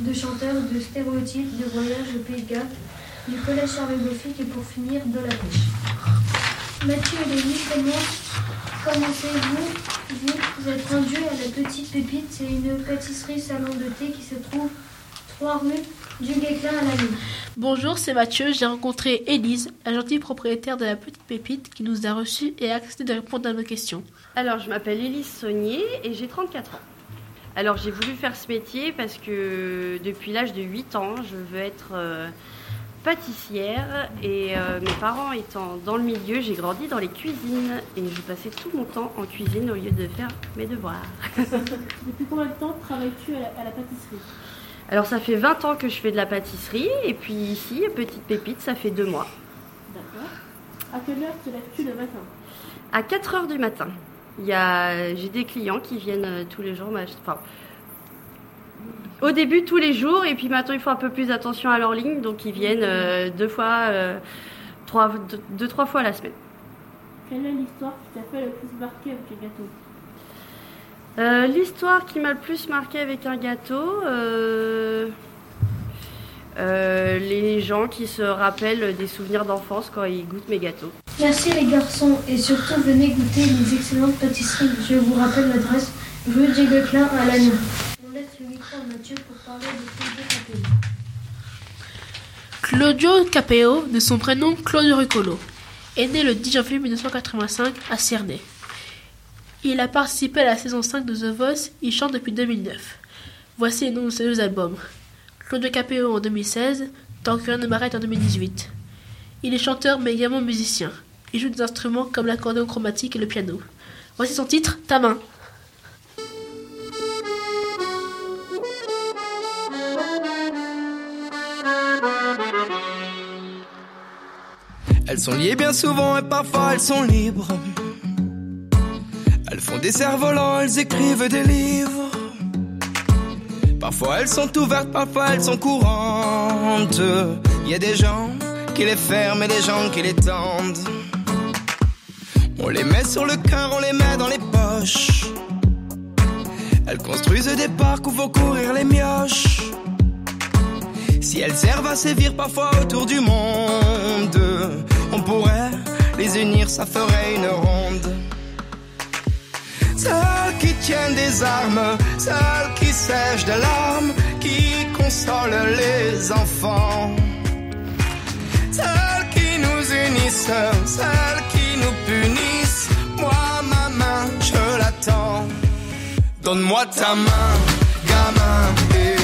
de chanteurs, de stéréotypes, de voyage au Pays de Galles, du collège Goffic et pour finir, de la pêche. Mathieu et Lénie, comment commencez-vous vous, vous êtes rendu à la Petite Pépite, c'est une pâtisserie salon de thé qui se trouve 3 rue du Guéclin à la Lune. Bonjour, c'est Mathieu. J'ai rencontré Élise, la gentille propriétaire de la petite pépite qui nous a reçus et a accepté de répondre à nos questions. Alors, je m'appelle Élise Saunier et j'ai 34 ans. Alors, j'ai voulu faire ce métier parce que depuis l'âge de 8 ans, je veux être euh, pâtissière et euh, mes parents étant dans le milieu, j'ai grandi dans les cuisines et je passais tout mon temps en cuisine au lieu de faire mes devoirs. Depuis combien de temps travailles-tu à, la pâtisserie? Alors, ça fait 20 ans que je fais de la pâtisserie et puis ici, Petite Pépite, ça fait deux mois. D'accord. À quelle heure te lèves-tu le matin? À 4 heures du matin. J'ai des clients qui viennent euh, tous les jours. Enfin, au début tous les jours et puis maintenant ils font un peu plus attention à leur ligne, donc ils viennent euh, deux fois, euh, trois, deux, trois fois à la semaine. Quelle est l'histoire qui t'a fait le plus marquer avec un gâteau? L'histoire qui m'a le plus marqué avec un gâteau, les gens qui se rappellent des souvenirs d'enfance quand ils goûtent mes gâteaux. Merci les garçons et surtout venez goûter les excellentes pâtisseries. Je vous rappelle l'adresse rue Diegueclin à Lannion. On laisse le micro à Mathieu pour parler de Claudio Claudio Capello. Capeo, de son prénom Claudio Ruccolo, est né le 10 janvier 1985 à Cernay. Il a participé à la saison 5 de The Voice, il chante depuis 2009. Voici les noms de ses deux albums. Claudio Capeo en 2016, Tant que rien ne m'arrête en 2018. Il est chanteur mais également musicien. Il joue des instruments comme l'accordéon chromatique et le piano. Voici son titre, Ta main. Elles sont liées bien souvent et parfois elles sont libres. Elles font des cerfs-volants, elles écrivent des livres. Parfois elles sont ouvertes, parfois elles sont courantes. Y a des gens qui les ferment et des gens qui les tendent. On les met sur le cœur, on les met dans les poches. Elles construisent des parcs où vont courir les mioches. Si elles servent à sévir parfois autour du monde, on pourrait les unir, ça ferait une ronde. Celles qui tiennent des armes, celles qui sèchent des larmes, qui consolent les enfants. Celles qui nous unissent, celles qui nous punissent. Moi, ma main, je l'attends. Donne-moi ta main, gamin, et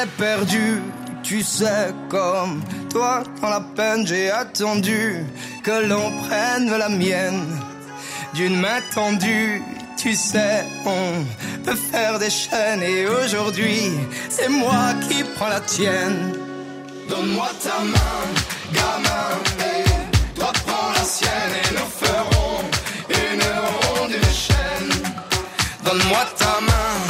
J'étais perdu, tu sais, comme toi, dans la peine, j'ai attendu que l'on prenne la mienne d'une main tendue. Tu sais, on peut faire des chaînes et aujourd'hui, c'est moi qui prends la tienne. Donne-moi ta main, gamin, et toi prends la sienne et nous ferons une ronde, une chaîne. Donne-moi ta main,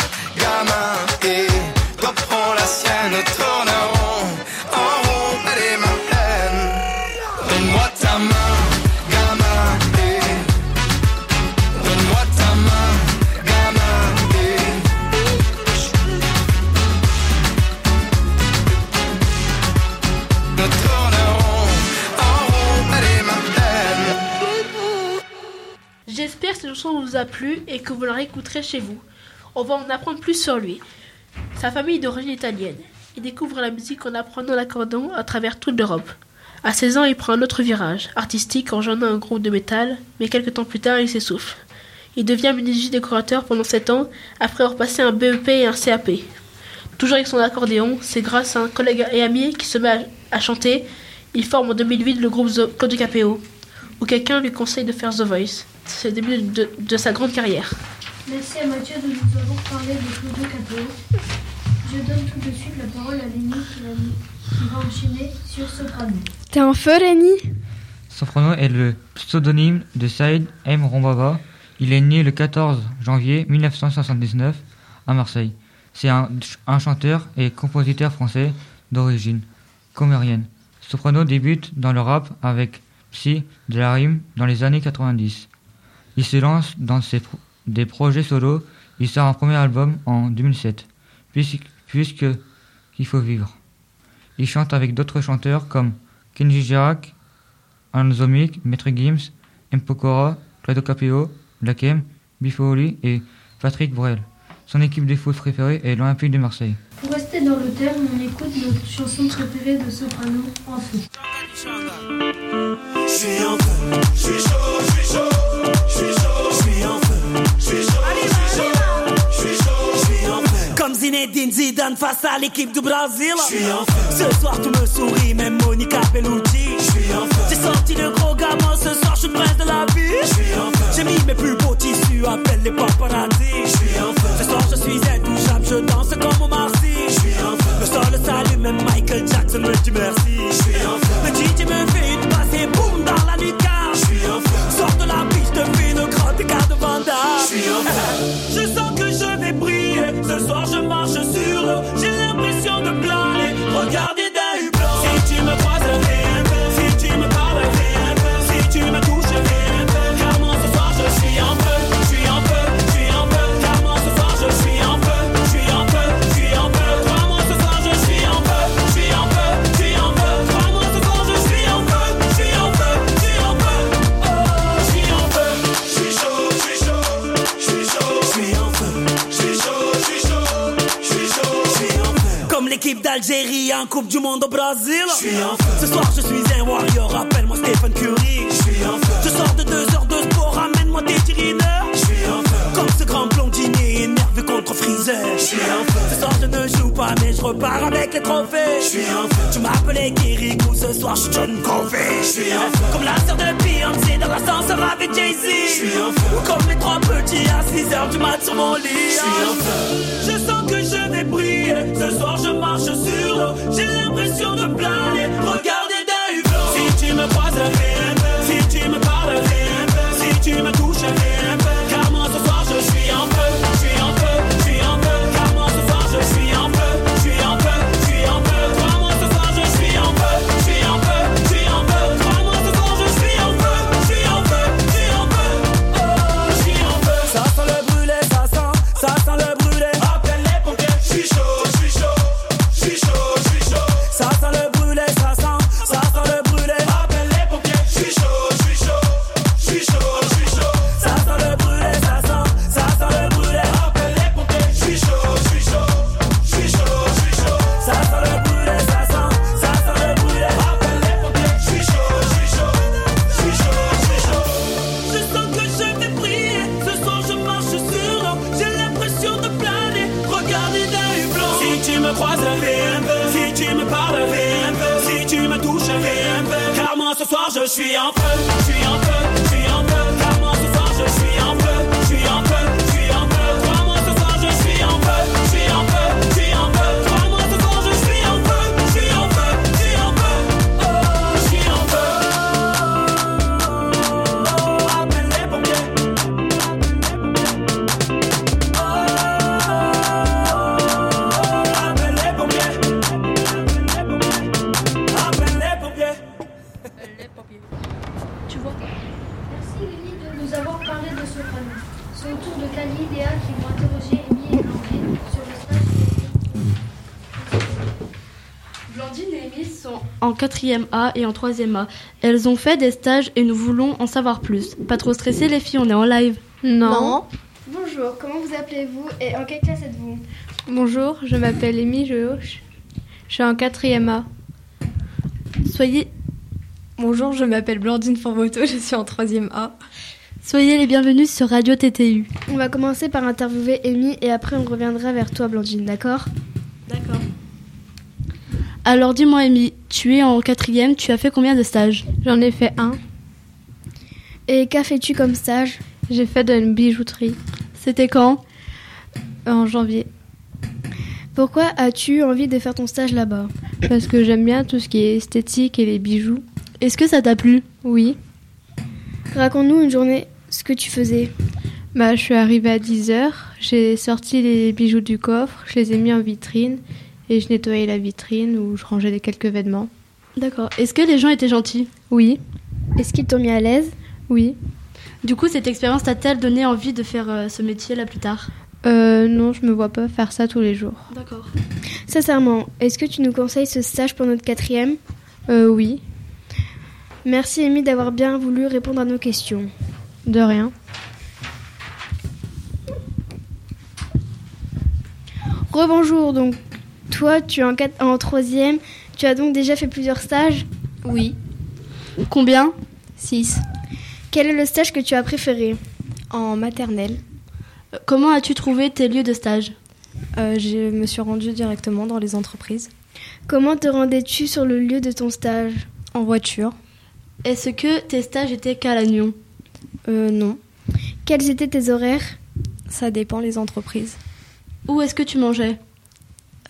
chanson vous a plu et que vous la réécouterez chez vous. On va en apprendre plus sur lui. Sa famille est d'origine italienne. Il découvre la musique en apprenant l'accordéon à travers toute l'Europe. À 16 ans, il prend un autre virage, artistique, en rejoignant un groupe de métal, mais quelques temps plus tard, il s'essouffle. Il devient menuisier décorateur pendant 7 ans, après avoir passé un BEP et un CAP. Toujours avec son accordéon, c'est grâce à un collègue et ami qui se met à, chanter. Il forme en 2008 le groupe Capéo, où quelqu'un lui conseille de faire The Voice. C'est le début de, de sa grande carrière. Merci à Mathieu de nous avoir parlé de Claudio Capéo. Je donne tout de suite la parole à Lénie qui va, qui va enchaîner sur Soprano. T'es un feu, Rémi Soprano est le pseudonyme de Saïd M. Rombaba. Il est né le 14 janvier 1979 à Marseille. C'est un, un chanteur et compositeur français d'origine comérienne. Soprano débute dans le rap avec Psy de la rime dans les années 90. Il se lance dans ses pro- des projets solos. Il sort un premier album en 2007, puisque, puisque Il faut vivre. Il chante avec d'autres chanteurs comme Kenji Girac, Anzomic, Maître Gims, M. Pokora, Claudio Capeo, Black M, Bifoli et Patrick Borel. Son équipe de foot préférée est l'Olympique de Marseille. Pour rester dans le thème, on écoute notre chanson préférée de Soprano, En feu. Je suis en feu, je suis chaud, je suis chaud, Zinedine Zidane face à l'équipe du Brésil. Ce soir tu me souris, même Monica Bellucci. J'ai sorti le gros gamin, ce soir je suis prince de la vie. J'ai mis mes plus beaux tissus, appelle les paparazzi. Ce soir je suis intouchable, je danse comme en feu. Le sol s'allume, même Michael Jackson me dit merci. Le DJ me fait une passe et boum dans la lucarne. Je sens que je vais briller. Ce soir je marche sur l'eau. J'ai l'impression de planer. Regardez d'Algérie en Coupe du Monde au Brésil. Je suis en feu. Ce soir je suis un warrior. Appelle-moi Stephen Curry. Je suis en feu. Je sors de deux heures de sport. Amène-moi tes tirineurs. Je suis en feu. Comme ce grand blondinier énervé contre Freezer. Je suis en feu. Ce soir je ne joue pas mais je repars avec les trophées. Je suis en feu. Tu m'appelais Kirikou. Ce soir je suis John Covey. Je suis en feu. Comme la sœur de Beyoncé dans l'ascenseur avec Jay-Z. Je suis en feu. Ou comme les trois petits à 6 heures du mat sur mon lit. Je suis en feu. Je J'ai l'impression de planer. Regardez d'un hublot. Si tu me croises. Si tu me parles. Si tu me touches, en 4e A et en 3e A. Elles ont fait des stages et nous voulons en savoir plus. Pas trop stressé les filles, on est en live. Non. Bonjour, comment vous appelez-vous et en quelle classe êtes-vous Bonjour, je m'appelle Amy, je, je suis en 4e A. Soyez, Bonjour, je m'appelle Blandine Formoto, je suis en 3e A. soyez les bienvenus sur Radio TTU. On va commencer par interviewer Amy et après on reviendra vers toi Blandine, D'accord? Alors dis-moi Amy, tu es en 4e, tu as fait combien de stages? J'en ai fait un. Et qu'a fais-tu comme stage? J'ai fait de la bijouterie. C'était quand? En janvier. Pourquoi as-tu envie de faire ton stage là-bas? Parce que j'aime bien tout ce qui est esthétique et les bijoux. Est-ce que ça t'a plu? Oui. Raconte-nous une journée ce que tu faisais. Bah, je suis arrivée à 10h, j'ai sorti les bijoux du coffre, je les ai mis en vitrine et je nettoyais la vitrine où je rangeais les quelques vêtements. D'accord. Est-ce que les gens étaient gentils? Oui, Est-ce qu'ils t'ont mis à l'aise? Oui. Du coup, cette expérience t'a-t-elle donné envie de faire euh, ce métier là plus tard? Euh, non, je me vois pas faire ça tous les jours. D'accord. Sincèrement, est-ce que tu nous conseilles ce stage pour notre quatrième? Euh, oui, Merci Amy d'avoir bien voulu répondre à nos questions. de rien. Rebonjour, donc toi tu es en, quatre- en troisième, tu as donc déjà fait plusieurs stages. Oui. Combien? 6. Quel est le stage que tu as préféré? En maternelle, Euh, Comment as-tu trouvé tes lieux de stage? Euh, je me suis rendue directement dans les entreprises. Comment te rendais-tu sur le lieu de ton stage? En voiture Est-ce que tes stages étaient qu'à Lannion Euh, non. Quels étaient tes horaires? Ça dépend les entreprises. Où est-ce que tu mangeais?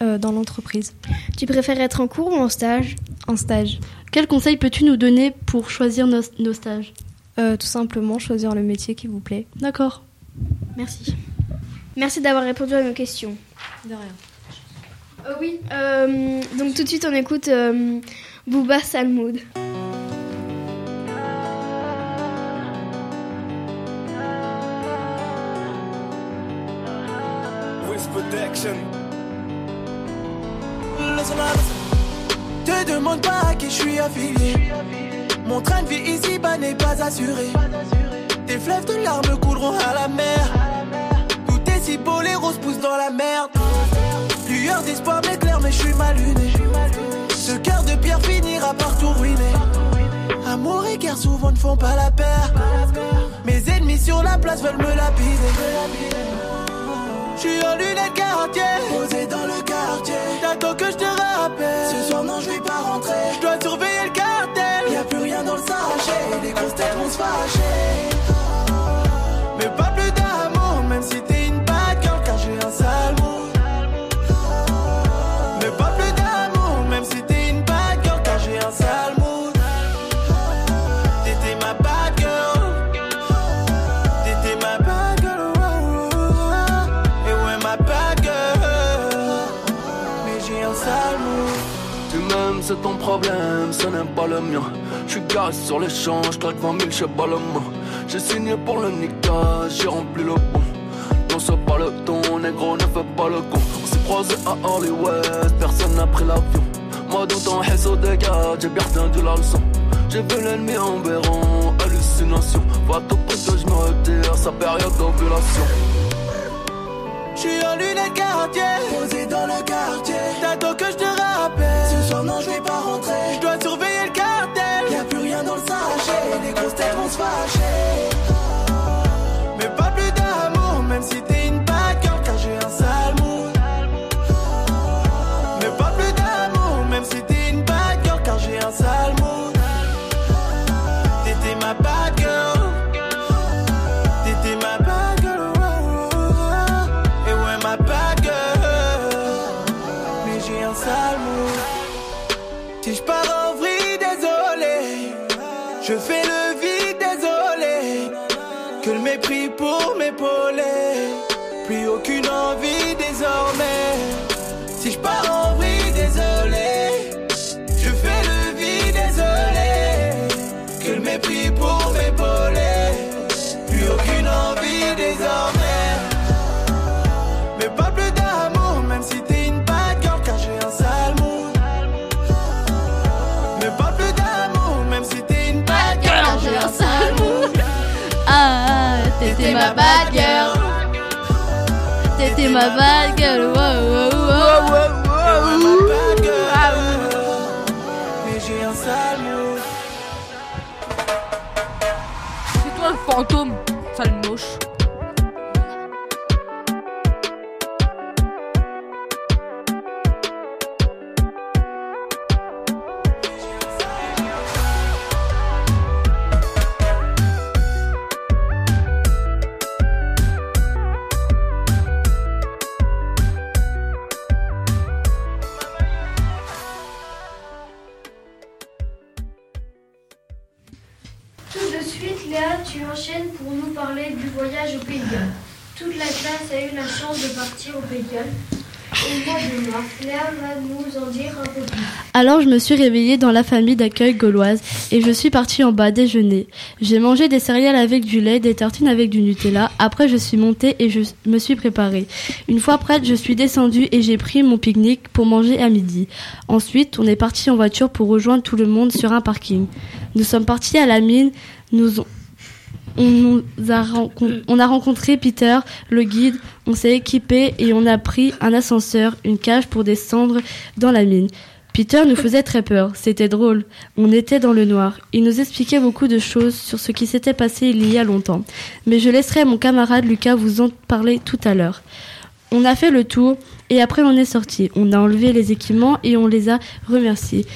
Dans l'entreprise. Tu préfères être en cours ou en stage? En stage. Quels conseils peux-tu nous donner pour choisir nos, nos stages? Euh, tout simplement choisir le métier qui vous plaît. D'accord. Merci. Merci d'avoir répondu à nos questions. De rien. Euh, oui, euh, donc tout de suite on écoute euh, Booba Salmoud. West Protection. Demande pas à qui je suis affilié. Mon train de vie ici-bas n'est pas assuré. Tes fleuves de larmes couleront à la mer. Tout est si beau, les roses poussent dans la merde. Lueur d'espoir m'éclaire, mais je suis mal. Ce cœur de pierre finira par tout ruiner. Amour et guerre souvent ne font pas la paire. Mes ennemis sur la place veulent me lapider. Je suis en lunettes quartier, posé dans le quartier. T'attends que je te rappelle. Ce soir, non, je vais pas rentrer. Je dois surveiller le cartel. Y a plus rien dans le sachet. Les grosses têtes vont se fâcher. Mais pas plus d'amour, même si t'es une C'est ton problème, ce n'est pas le mien. Je suis garé sur je claque 20 000, je sais pas le. J'ai signé pour le Nika, j'ai rempli le bon. Non, c'est pas le ton, négro, ne fais pas le con. On s'est croisé à Hollywood, personne n'a pris l'avion. Moi, dans ton réseau gars, j'ai bien retenu la leçon. J'ai vu l'ennemi en béron, hallucination. Faut à tout prix que je me retire, sa période d'ovulation. J'suis en lunettes quartier, posé dans le quartier. T'attends que je te rappelle. Ce soir, non, je vais pas rentrer. Je dois surveiller le cartel. Y a plus rien dans le sachet. Les grosses têtes vont se fâcher. Mais pas plus d'amour, même si t'es une bad T'étais ma bad girl. Wow, wow, wow. Ouais, ma bad girl. Mais j'ai un sale. C'est toi le fantôme, Alors je me suis réveillée dans la famille d'accueil gauloise et je suis partie en bas déjeuner. J'ai mangé des céréales avec du lait, des tartines avec du Nutella. Après je suis montée et je me suis préparée. Une fois prête, je suis descendue et j'ai pris mon pique-nique pour manger à midi. Ensuite, on est parti en voiture pour rejoindre tout le monde sur un parking. Nous sommes partis à la mine. Nous on on a rencontré Peter, le guide, on s'est équipé et on a pris un ascenseur, une cage pour descendre dans la mine. Peter nous faisait très peur, c'était drôle. On était dans le noir. Il nous expliquait beaucoup de choses sur ce qui s'était passé il y a longtemps. Mais je laisserai mon camarade Lucas vous en parler tout à l'heure. On a fait le tour et après on est sorti. On a enlevé les équipements et on les a remerciés.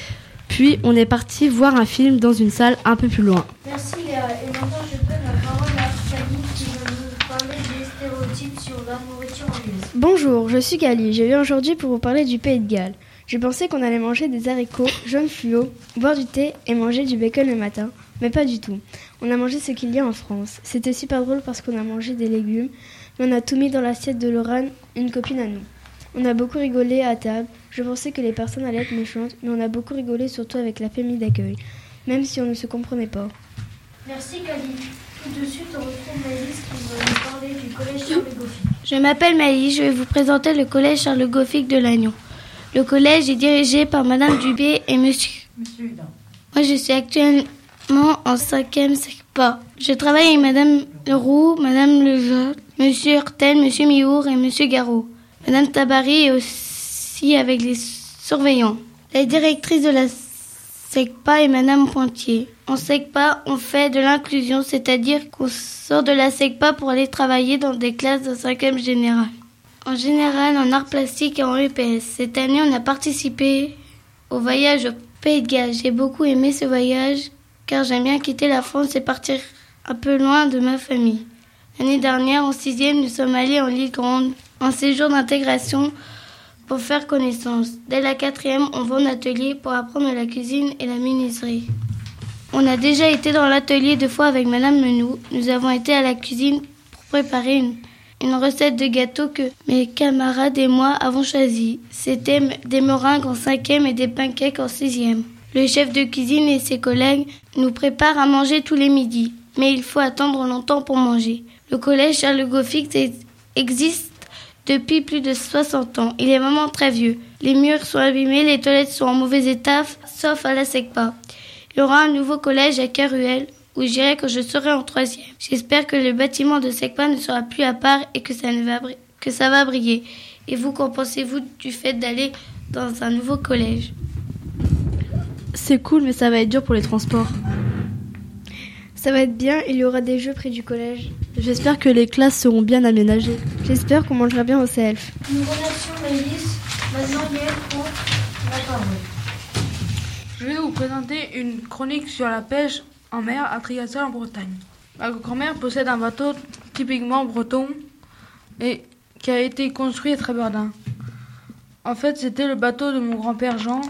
Puis on est parti voir un film dans une salle un peu plus loin. Merci Léa. Et maintenant, je donne la parole à qui va nous parler des stéréotypes sur la nourriture anglaise. Bonjour, je suis Gali. Je viens aujourd'hui pour vous parler du Pays de Galles. Je pensais qu'on allait manger des haricots jaunes fluo, boire du thé et manger du bacon le matin, mais pas du tout. On a mangé ce qu'il y a en France. C'était super drôle parce qu'on a mangé des légumes, mais on a tout mis dans l'assiette de Lorraine, une copine à nous. On a beaucoup rigolé à table. Je pensais que les personnes allaient être méchantes, mais on a beaucoup rigolé surtout avec la famille d'accueil, même si on ne se comprenait pas. Merci Camille. Tout de suite, on retrouve Maëlys qui va nous parler du collège Charles Gauffin. Je m'appelle Maïs, je vais vous présenter le collège Charles Goffic de Lannion. Le collège est dirigé par Madame Dubé et Monsieur. Moi, je suis actuellement en cinquième SECPA. Je travaille avec Madame Leroux, Madame Lejeune, Monsieur Hurtel, Monsieur Miour et Monsieur Garot. Madame Tabary est aussi avec les surveillants. La directrice de la SECPA est Madame Pointier. En SECPA, on fait de l'inclusion, c'est-à-dire qu'on sort de la SECPA pour aller travailler dans des classes de 5e général. En général, en art plastique et en EPS. Cette année, on a participé au voyage au Pays de Galles. J'ai beaucoup aimé ce voyage car j'aime bien quitter la France et partir un peu loin de ma famille. L'année dernière, en sixième, nous sommes allés en Lille Grande, en séjour d'intégration pour faire connaissance. Dès la quatrième, on va en atelier pour apprendre la cuisine et la menuiserie. On a déjà été dans l'atelier deux fois avec Madame Menou. Nous avons été à la cuisine pour préparer une, une recette de gâteau que mes camarades et moi avons choisi. C'était des meringues en cinquième et des pancakes en sixième. Le chef de cuisine et ses collègues nous préparent à manger tous les midis, mais il faut attendre longtemps pour manger. Le collège Charles Goffic est- existe depuis plus de 60 ans. Il est vraiment très vieux. Les murs sont abîmés, les toilettes sont en mauvais état, sauf à la SECPA. Il y aura un nouveau collège à Caruel, où j'irai quand je serai en troisième. J'espère que le bâtiment de SECPA ne sera plus à part et que ça, ne va, que ça va briller. Et vous, qu'en pensez-vous du fait d'aller dans un nouveau collège? C'est cool, mais ça va être dur pour les transports. Ça va être bien, il y aura des jeux près du collège. J'espère que les classes seront bien aménagées. J'espère qu'on mangera bien au CELF. Nous remercions Maëlys. Maintenant, Léa prend la parole. Je vais vous présenter une chronique sur la pêche en mer à Triassol en Bretagne. Ma grand-mère possède un bateau typiquement breton et qui a été construit à Trébordin. En fait, c'était le bateau de mon grand-père Jean,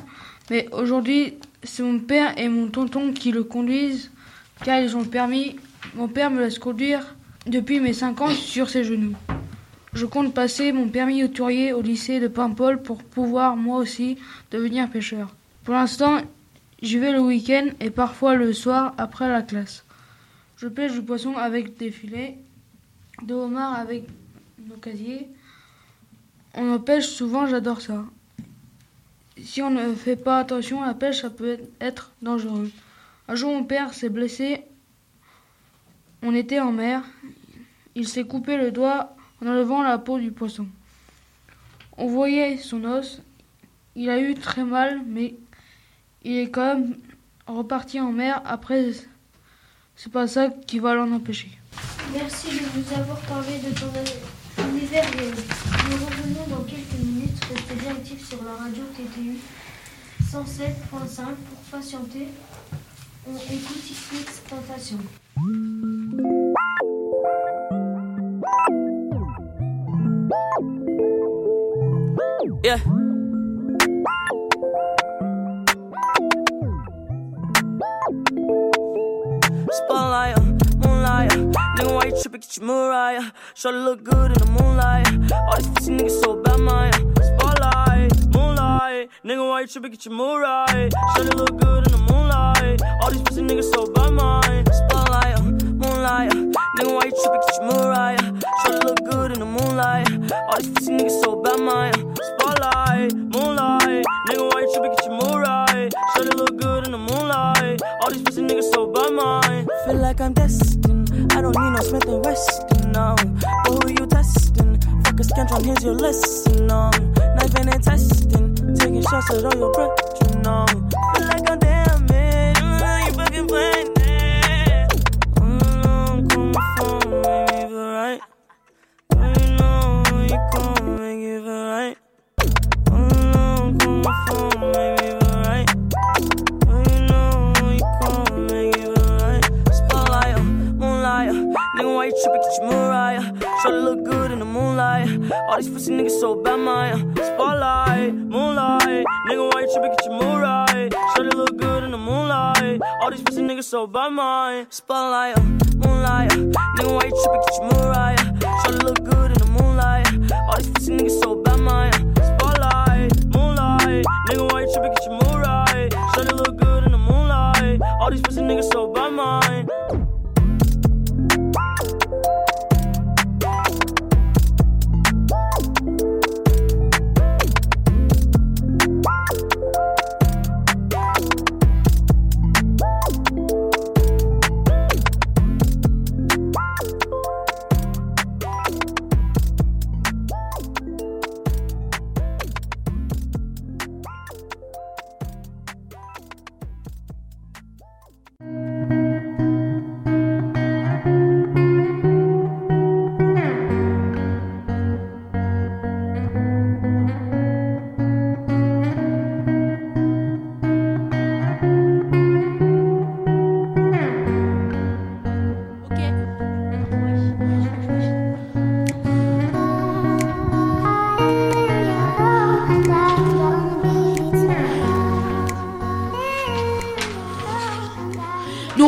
mais aujourd'hui, c'est mon père et mon tonton qui le conduisent car ils ont le permis. Mon père me laisse conduire depuis mes 5 ans sur ses genoux. Je compte passer mon permis auturier au lycée de Paimpol pour pouvoir moi aussi devenir pêcheur. Pour l'instant, j'y vais le week-end et parfois le soir après la classe. Je pêche du poisson avec des filets, de homard avec nos casiers. On en pêche souvent, j'adore ça. Si on ne fait pas attention à la pêche, ça peut être dangereux. Un jour, mon père s'est blessé. On était en mer. Il s'est coupé le doigt en enlevant la peau du poisson. On voyait son os. Il a eu très mal, mais il est quand même reparti en mer. Après, c'est pas ça qui va l'en empêcher. Merci de nous avoir parlé de ton univers. Nous revenons dans quelques minutes. Restez bien actifs sur la radio TTU 107.5 pour patienter. On écoute X Tentation. Yeah. Why you Mariah. Shorty look good in the moonlight. All these pussy niggas so bad, man. Uh, spotlight, moonlight. Nigga, why you tripping? Get your. Shorty look good in the moonlight. All these pussy niggas so bad, man. Spotlight, moonlight. Nigga, why you tripping? Get your Mariah. Shorty look good in the moonlight. All these pussy niggas so bad, man. Uh, spotlight, uh, moonlight. Nigga, why you tripping? Get your Mariah. Shorty look good in the moonlight. All these pussy niggas so bad, man. Feel like I'm destined. I don't need no Smith and Weston, no. But who you testing? Fuck a scantron, here's your lesson, no. Knife and testing. Taking shots at all your breath, you All these pussy niggas so bad, man. Uh, spotlight, moonlight. Nigga, why you tripping? Get your Mariah. Shorty look good in the moonlight. All these pussy niggas so bad, man. Uh, spotlight, uh, moonlight. Nigga, why you tripping? Get your Mariah. Shorty look good in the moonlight. All these pussy niggas so bad, man. Spotlight, moonlight. Nigga, why you tripping? Get your Mariah. Shorty look good in the moonlight. All these pussy niggas so bad, man.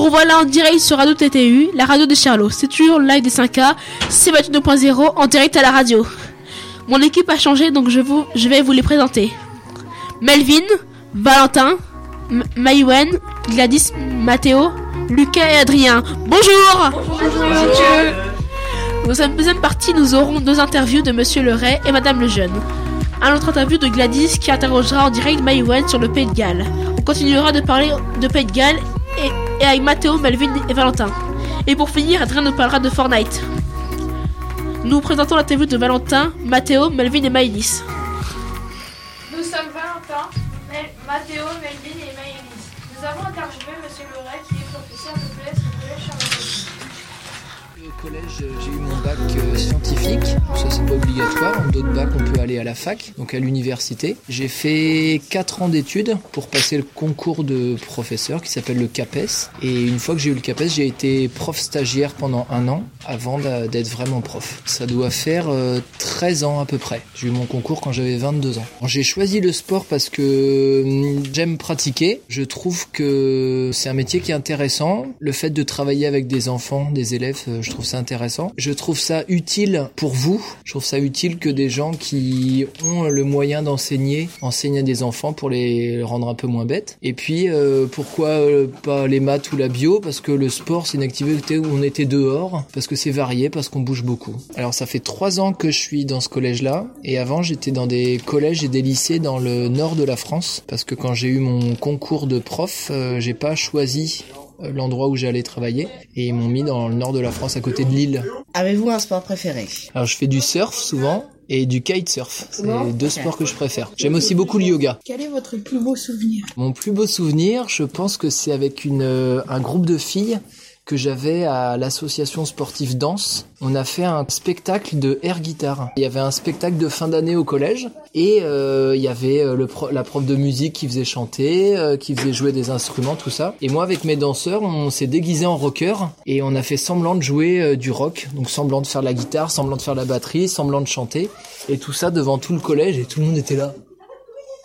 Revoilà en direct sur Radio TTU, la radio de Charlot. C'est toujours live des 5K, c'est 22.0 en direct à la radio. Mon équipe a changé donc je, vais vous les présenter. Melvin, Valentin, M- Maïwen, Gladys, Mathéo, Lucas et Adrien. Bonjour Dans cette deuxième partie, nous aurons deux interviews de Monsieur Leray et Madame Lejeune. Un autre interview de Gladys qui interrogera en direct Maïwen sur le Pays de Galles. On continuera de parler de Pays de Galles et, et avec Mathéo, Melvin et Valentin. Et pour finir, Adrien nous parlera de Fortnite. Nous présentons l'interview de Valentin, Mathéo, Melvin et Maïlis. Nous sommes Valentin, Mathéo, Melvin Collège, euh, j'ai eu mon bac euh, scientifique. Ça, c'est pas obligatoire. D'autres bacs, on peut aller à la fac, donc à l'université. J'ai fait 4 ans d'études pour passer le concours de professeur qui s'appelle le CAPES. Et une fois que j'ai eu le CAPES, j'ai été prof stagiaire pendant un an avant d'être vraiment prof. Ça doit faire euh, 13 ans à peu près. J'ai eu mon concours quand j'avais 22 ans. J'ai choisi le sport parce que hum, j'aime pratiquer. Je trouve que c'est un métier qui est intéressant. Le fait de travailler avec des enfants, des élèves, euh, je trouve ça intéressant. Je trouve ça utile pour vous. Je trouve ça utile que des gens qui ont le moyen d'enseigner enseignent à des enfants pour les rendre un peu moins bêtes. Et puis euh, pourquoi euh, pas les maths ou la bio? Parce que le sport c'est une activité où on était dehors, parce que c'est varié, parce qu'on bouge beaucoup. Alors ça fait trois ans que je suis dans ce collège-là, et avant j'étais dans des collèges et des lycées dans le nord de la France, parce que quand j'ai eu mon concours de prof, euh, j'ai pas choisi l'endroit où j'allais travailler et ils m'ont mis dans le nord de la France à côté de Lille. Avez-vous un sport préféré? Alors je fais du surf souvent et du kitesurf. C'est les deux sports que je préfère. J'aime aussi beaucoup le yoga. Quel est votre plus beau souvenir? Mon plus beau souvenir, je pense que c'est avec une, euh, un groupe de filles que j'avais à l'association sportive Danse. On a fait un spectacle de air guitare. Il y avait un spectacle de fin d'année au collège et euh, il y avait euh, la prof de musique qui faisait chanter, euh, qui faisait jouer des instruments, tout ça. Et moi avec mes danseurs, on s'est déguisé en rocker et on a fait semblant de jouer du rock, donc semblant de faire la guitare, semblant de faire la batterie, semblant de chanter et tout ça devant tout le collège et tout le monde était là.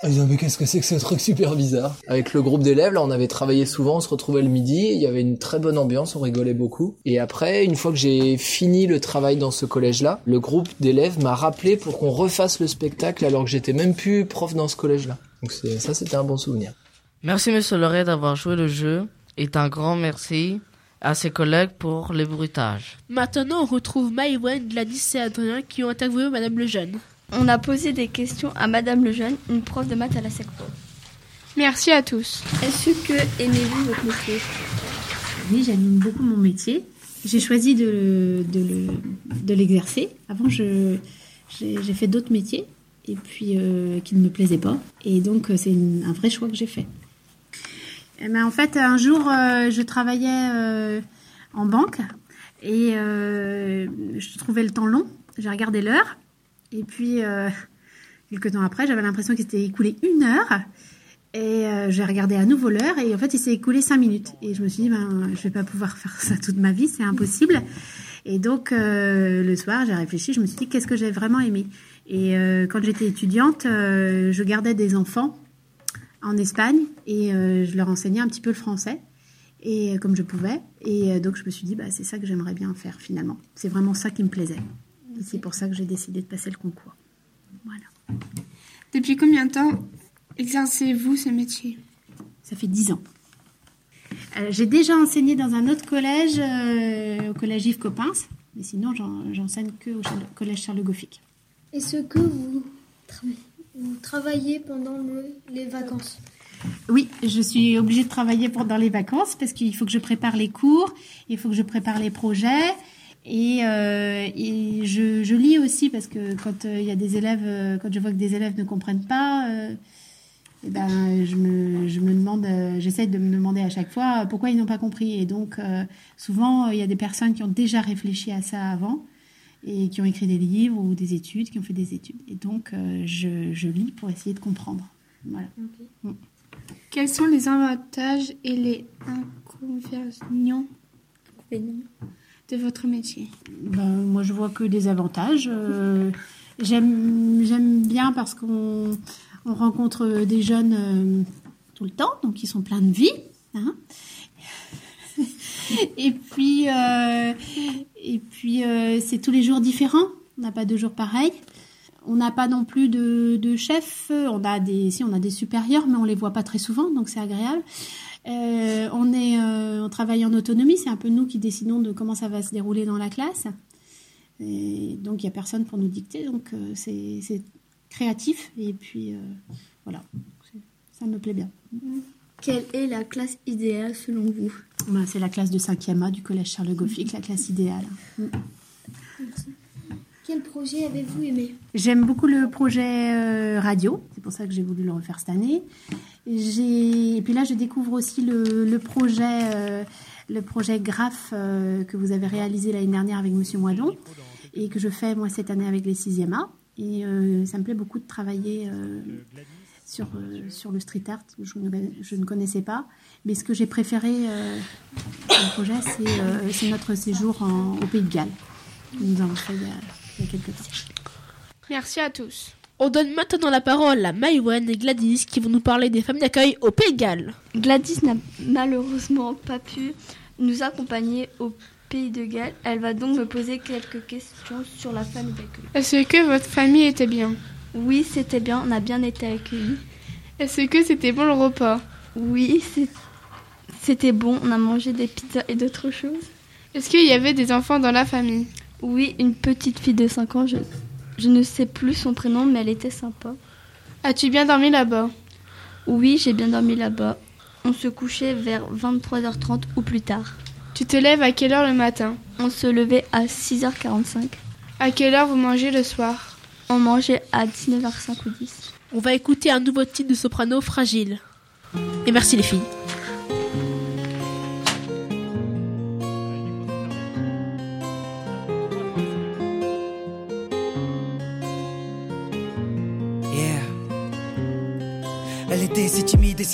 Ah, ils disaient, mais qu'est-ce que c'est que ce truc super bizarre Avec le groupe d'élèves, là, on avait travaillé souvent, on se retrouvait le midi, il y avait une très bonne ambiance, on rigolait beaucoup. Et après, une fois que j'ai fini le travail dans ce collège-là, le groupe d'élèves m'a rappelé pour qu'on refasse le spectacle alors que j'étais même plus prof dans ce collège-là. Donc c'est- ça, c'était un bon souvenir. Merci Monsieur Loret d'avoir joué le jeu et un grand merci à ses collègues pour les bruitages. Maintenant, on retrouve Maïwen, Gladys et Adrien qui ont interviewé Madame Lejeune. On a posé des questions à Madame Lejeune, une prof de maths à la SECPO. Merci à tous. Est-ce que aimez-vous votre métier? Oui, j'aime beaucoup mon métier. J'ai choisi de, de, le- de l'exercer. Avant, je, j'ai, j'ai fait d'autres métiers et puis euh, qui ne me plaisaient pas. Et donc, euh, c'est une- un vrai choix que j'ai fait. Eh ben, en fait, un jour, euh, je travaillais euh, en banque et euh, je trouvais le temps long. J'ai regardé l'heure et puis euh, quelques temps après, j'avais l'impression qu'il s'était écoulé une heure. Et euh, j'ai regardé à nouveau l'heure et en fait il s'est écoulé cinq minutes. Et je me suis dit, ben, je vais pas pouvoir faire ça toute ma vie, c'est impossible. Et donc euh, le soir j'ai réfléchi, je me suis dit qu'est-ce que j'ai vraiment aimé? Et quand j'étais étudiante, je gardais des enfants en Espagne et je leur enseignais un petit peu le français et comme je pouvais. Et donc je me suis dit, bah, c'est ça que j'aimerais bien faire finalement. C'est vraiment ça qui me plaisait. Et c'est pour ça que j'ai décidé de passer le concours. Depuis combien de temps exercez-vous ce métier? Ça fait 10 ans. Euh, j'ai déjà enseigné dans un autre collège, euh, au collège Yves Coppens, mais sinon j'en- j'enseigne que au Charles- collège Charles Goffic. Est-ce que vous, travaillez- vous travaillez pendant le- les vacances? Oui, je suis obligée de travailler pendant les vacances parce qu'il faut que je prépare les cours, il faut que je prépare les projets. Et, euh, et je, je lis aussi parce que quand euh, il y a des élèves, euh, quand je vois que des élèves ne comprennent pas, euh, eh ben, je me, je me demande, euh, j'essaie de me demander à chaque fois pourquoi ils n'ont pas compris. Et donc, euh, souvent, euh, il y a des personnes qui ont déjà réfléchi à ça avant et qui ont écrit des livres ou des études, qui ont fait des études. Et donc, euh, je, je lis pour essayer de comprendre. Voilà. Mm. Quels sont les avantages et les inconvénients? De votre métier Ben, moi, je vois que des avantages. Euh, j'aime, bien parce qu'on on rencontre des jeunes euh, tout le temps, donc ils sont pleins de vie. hein. et puis, et puis euh, c'est tous les jours différents. On n'a pas deux jours pareils. On n'a pas non plus de, de chef. On a des, si on a des supérieurs, mais on les voit pas très souvent, donc c'est agréable. Euh, on est, euh, on travaille en autonomie. C'est un peu nous qui décidons de comment ça va se dérouler dans la classe. Et donc il y a personne pour nous dicter, donc euh, c'est créatif. Et puis voilà, ça me plaît bien. Quelle est la classe idéale selon vous? Ben, c'est la classe de 5e A du collège Charles Goffic, la classe idéale. Mm. Quel projet avez-vous aimé? J'aime beaucoup le projet radio, c'est pour ça que j'ai voulu le refaire cette année. Et puis là, je découvre aussi le, projet, euh, projet euh, que vous avez réalisé l'année dernière avec Monsieur Moidon et que je fais moi cette année avec les 6e A. Et euh, ça me plaît beaucoup de travailler euh, sur, sur le street art, je ne, je ne connaissais pas. Mais ce que j'ai préféré dans le projet, c'est notre séjour au Pays de Galles nous avons fait il il y a quelques temps. Merci à tous. On donne maintenant la parole à Maïwen et Gladys qui vont nous parler des familles d'accueil au Pays de Galles. Gladys n'a malheureusement pas pu nous accompagner au Pays de Galles. Elle va donc me poser quelques questions sur la famille d'accueil. Est-ce que votre famille était bien? Oui, c'était bien, on a bien été accueillis. Est-ce que c'était bon le repas? Oui, c'était bon, on a mangé des pizzas et d'autres choses. Est-ce qu'il y avait des enfants dans la famille? Oui, une petite fille de 5 ans, je, je ne sais plus son prénom, mais elle était sympa. As-tu bien dormi là-bas? Oui, j'ai bien dormi là-bas. On se couchait vers 23h30 ou plus tard. Tu te lèves à quelle heure le matin? On se levait à 6h45. À quelle heure vous mangez le soir? On mangeait à 19h05 ou 10. On va écouter un nouveau titre de soprano, Fragile. Et merci les filles.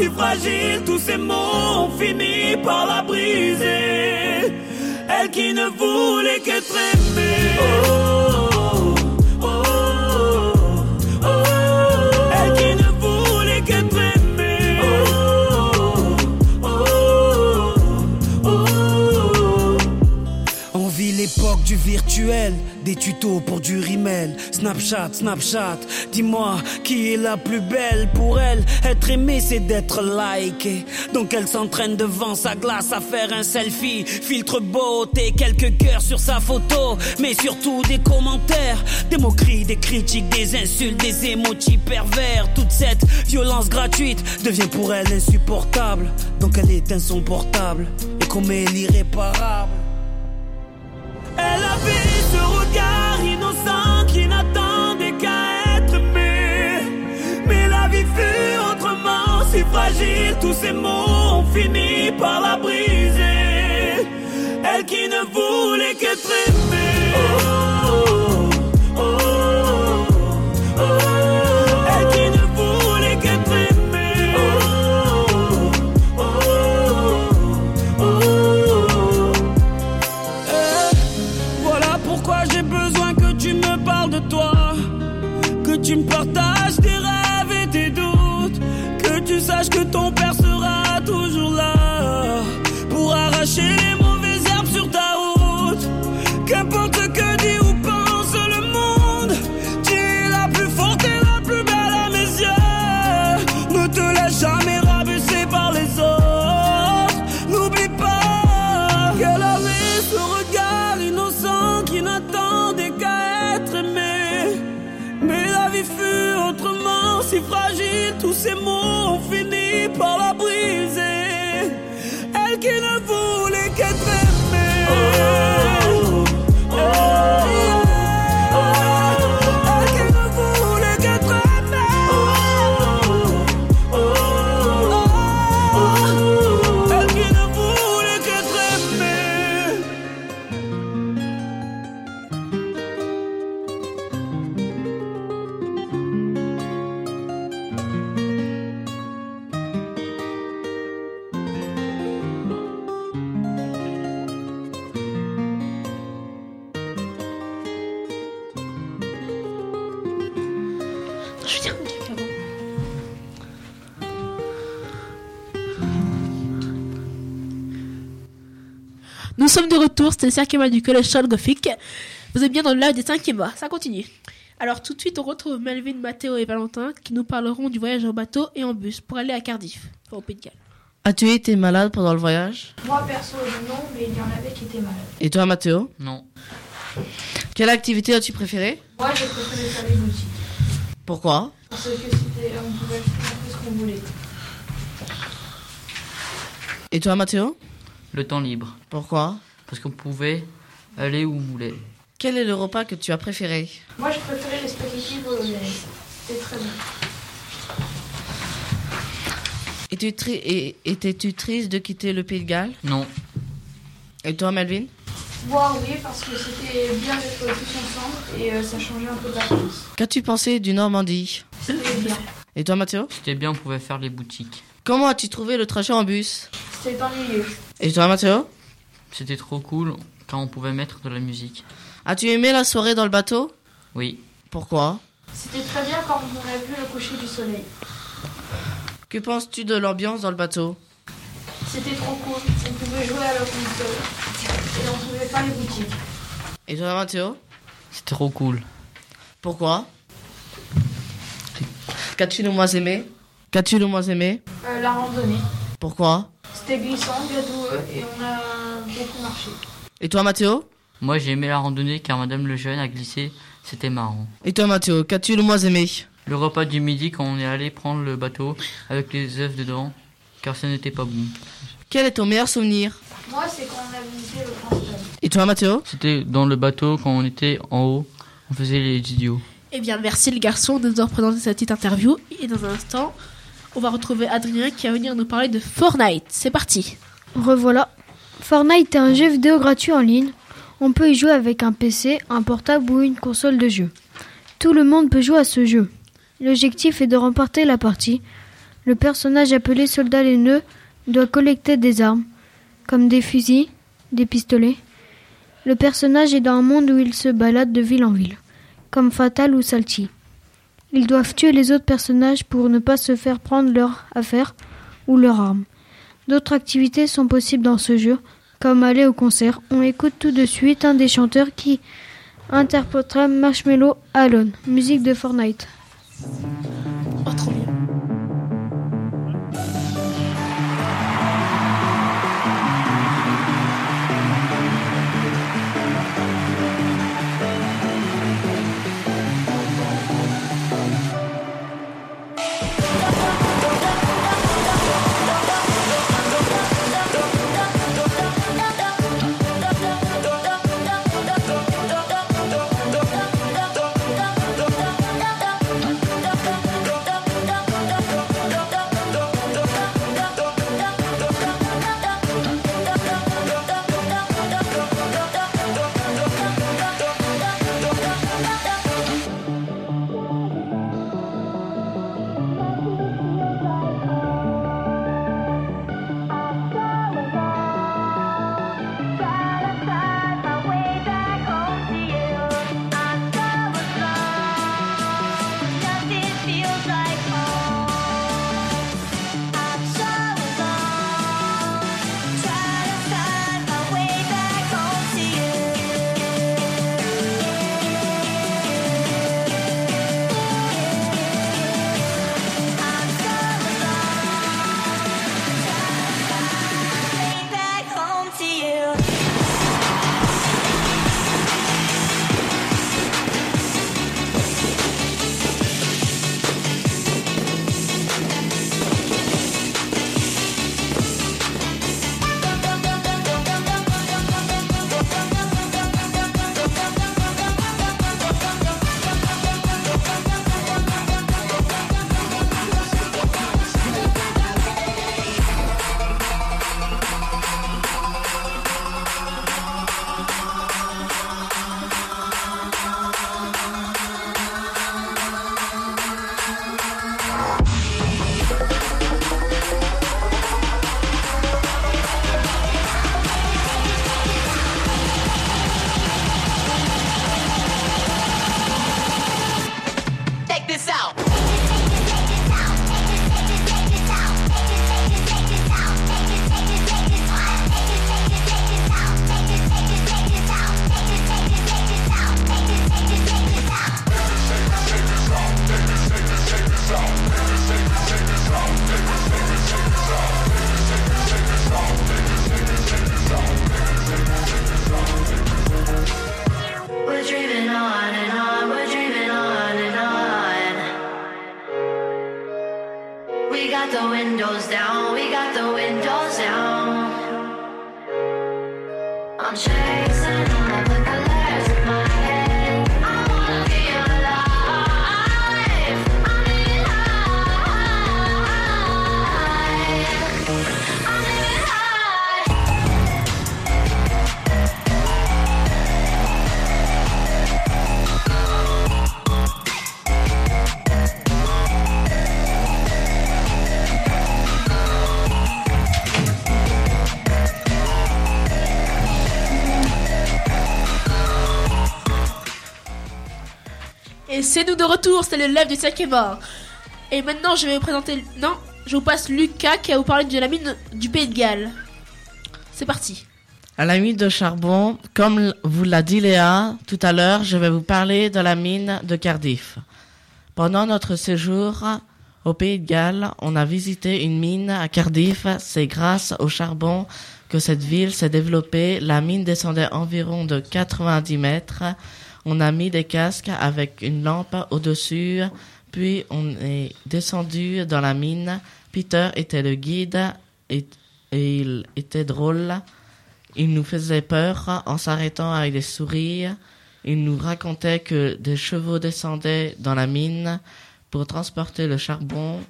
si fragile, tous ces mots ont fini par la briser. Elle qui ne voulait qu'être aimée. Oh, virtuel, des tutos pour du rimel. Snapchat, Snapchat, dis-moi qui est la plus belle pour elle. Être aimée, c'est d'être likée. Donc elle s'entraîne devant sa glace à faire un selfie. Filtre beauté, quelques cœurs sur sa photo. Mais surtout des commentaires, des moqueries, des critiques, des insultes, des émojis pervers. Toute cette violence gratuite devient pour elle insupportable. Donc elle est insupportable et commet l'irréparable. Tous ces mots ont fini par la briser. Elle qui ne voulait qu'être aimée. Oh, Elle qui ne c'était le cinquième du collège Charles Gothic. Vous êtes bien dans le live des cinquièmes A, ça continue. Alors tout de suite, on retrouve Melvin, Mathéo et Valentin qui nous parleront du voyage en bateau et en bus pour aller à Cardiff, enfin, au Pays de Galles. As-tu été malade pendant le voyage? Moi perso, non, mais il y en avait qui étaient malades. Et toi, Mathéo? Non. Quelle activité as-tu préférée? Moi, j'ai préféré faire les boutiques. Pourquoi? Parce que c'était, on pouvait faire un peu ce qu'on voulait. Et toi, Mathéo? Le temps libre. Pourquoi? Parce qu'on pouvait aller où on voulait. Quel est le repas que tu as préféré Moi, je préférais les spaghettis bolognaise. C'était très bon. Étais-tu tri- et- étais-tu triste de quitter le Pays de Galles Non. Et toi, Melvin Moi, oui, parce que c'était bien d'être tous ensemble et euh, ça changeait un peu de la France. Qu'as-tu pensé du Normandie C'était bien. Et toi, Mathéo C'était bien, on pouvait faire les boutiques. Comment as-tu trouvé le trajet en bus C'était ennuyeux. Et toi, Mathéo C'était trop cool quand on pouvait mettre de la musique. As-tu aimé la soirée dans le bateau? Oui. Pourquoi? C'était très bien quand on aurait vu le coucher du soleil. Que penses-tu de l'ambiance dans le bateau? C'était trop cool. On pouvait jouer à la console et on pouvait faire les boutiques. Et toi, Mathéo? C'était trop cool. Pourquoi? Qu'as-tu le moins aimé? Qu'as-tu le moins aimé? Euh, la randonnée. Pourquoi? C'était glissant, gadoueux et on a beaucoup marché. Et toi, Mathéo? Moi, j'ai aimé la randonnée car Madame le Jeune a glissé. C'était marrant. Et toi, Mathéo, qu'as-tu le moins aimé? Le repas du midi quand on est allé prendre le bateau avec les œufs dedans car ça n'était pas bon. Quel est ton meilleur souvenir? Moi, c'est quand on a visité le Stade. Et toi, Mathéo? C'était dans le bateau quand on était en haut. On faisait les idiots. Eh bien, merci les garçons de nous avoir présenté cette petite interview. Et dans un instant, on va retrouver Adrien qui va venir nous parler de Fortnite. C'est parti. Revoilà. Fortnite est un jeu vidéo gratuit en ligne. On peut y jouer avec un PC, un portable ou une console de jeu. Tout le monde peut jouer à ce jeu. L'objectif est de remporter la partie. Le personnage appelé Soldat Laineux doit collecter des armes, comme des fusils, des pistolets. Le personnage est dans un monde où il se balade de ville en ville, comme Fatal ou Salty. Ils doivent tuer les autres personnages pour ne pas se faire prendre leurs affaires ou leurs armes. D'autres activités sont possibles dans ce jeu, comme aller au concert. On écoute tout de suite un des chanteurs qui interprétera Marshmello Alone, musique de Fortnite. Oh, trop bien. Et c'est nous de retour, c'est le live du 5 A. Et maintenant, je vais vous présenter. Non, je vous passe Lucas qui va vous parler de la mine du Pays de Galles. C'est parti. À la mine de charbon, comme vous l'a dit Léa tout à l'heure, je vais vous parler de la mine de Cardiff. Pendant notre séjour au Pays de Galles, on a visité une mine à Cardiff. C'est grâce au charbon que cette ville s'est développée. La mine descendait environ de 90 mètres. On a mis des casques avec une lampe au-dessus, puis on est descendu dans la mine. Peter était le guide et, il était drôle. Il nous faisait peur en s'arrêtant avec des souris. Il nous racontait que des chevaux descendaient dans la mine pour transporter le charbon.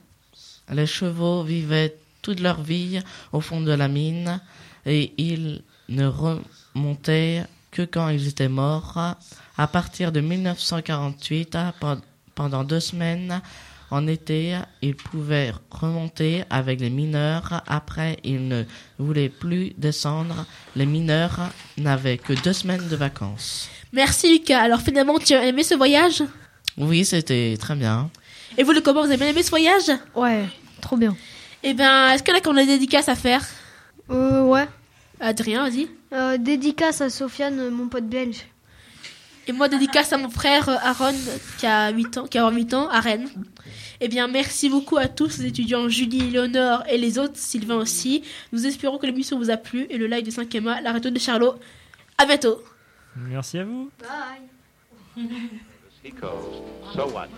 Les chevaux vivaient toute leur vie au fond de la mine et ils ne remontaient que quand ils étaient morts. À partir de 1948, pen- pendant deux semaines, en été, ils pouvaient remonter avec les mineurs. Après, ils ne voulaient plus descendre. Les mineurs n'avaient que deux semaines de vacances. Merci Lucas. Alors finalement, tu as aimé ce voyage? Oui, c'était très bien. Et vous, le comment vous avez bien aimé ce voyage? Ouais, trop bien. Eh ben, est-ce que là qu'on a des dédicaces à faire? Euh, ouais. Adrien, vas-y. Euh, dédicace à Sofiane, mon pote belge. Et moi, dédicace à mon frère euh, Aaron, qui a 8 ans, qui a 8 ans, à Rennes. Eh bien, merci beaucoup à tous les étudiants, Julie, Léonore et les autres, Sylvain aussi. Nous espérons que l'émission vous a plu et le live de 5 A, la radio de Charlot. À bientôt. Merci à vous. Bye. Because, so what?